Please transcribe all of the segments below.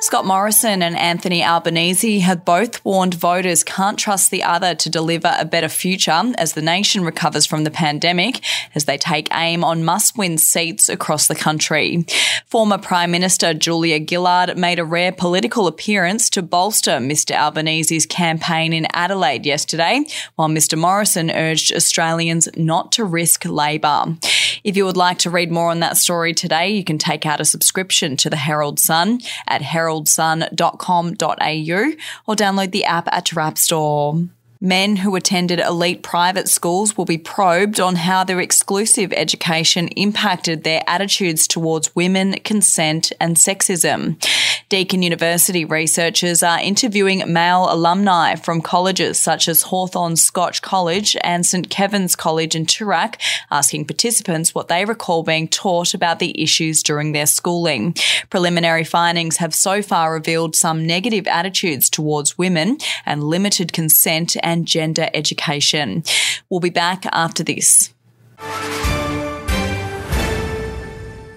Scott Morrison and Anthony Albanese have both warned voters can't trust the other to deliver a better future as the nation recovers from the pandemic as they take aim on must win seats across the country. Former Prime Minister Julia Gillard made a rare political appearance to bolster Mr Albanese's campaign in Adelaide yesterday, while Mr Morrison urged Australians not to risk Labor. If you would like to read more on that story today, you can take out a subscription to the Herald Sun at heraldsun.com.au or download the app at your app store. Men who attended elite private schools will be probed on how their exclusive education impacted their attitudes towards women, consent, and sexism. Deakin University researchers are interviewing male alumni from colleges such as Hawthorn Scotch College and St Kevin's College in Toorak, asking participants what they recall being taught about the issues during their schooling. Preliminary findings have so far revealed some negative attitudes towards women and limited consent and gender education. We'll be back after this.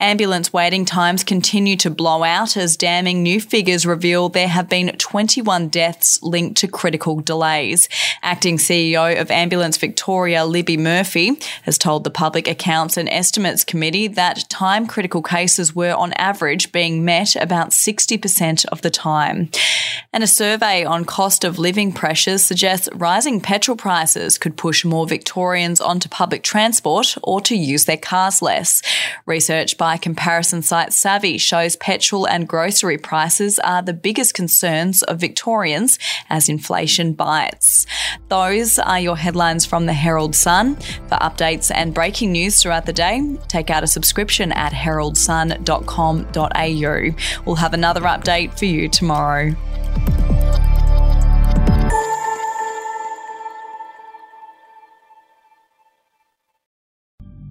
Ambulance waiting times continue to blow out as damning new figures reveal there have been 21 deaths linked to critical delays. Acting CEO of Ambulance Victoria, Libby Murphy, has told the Public Accounts and Estimates Committee that time critical cases were on average being met about 60% of the time. And a survey on cost of living pressures suggests rising petrol prices could push more Victorians onto public transport or to use their cars less. Research by comparison site Savvy shows petrol and grocery prices are the biggest concerns of Victorians as inflation bites. Those are your headlines from the Herald Sun. For updates and breaking news throughout the day, take out a subscription at heraldsun.com.au. We'll have another update for you tomorrow.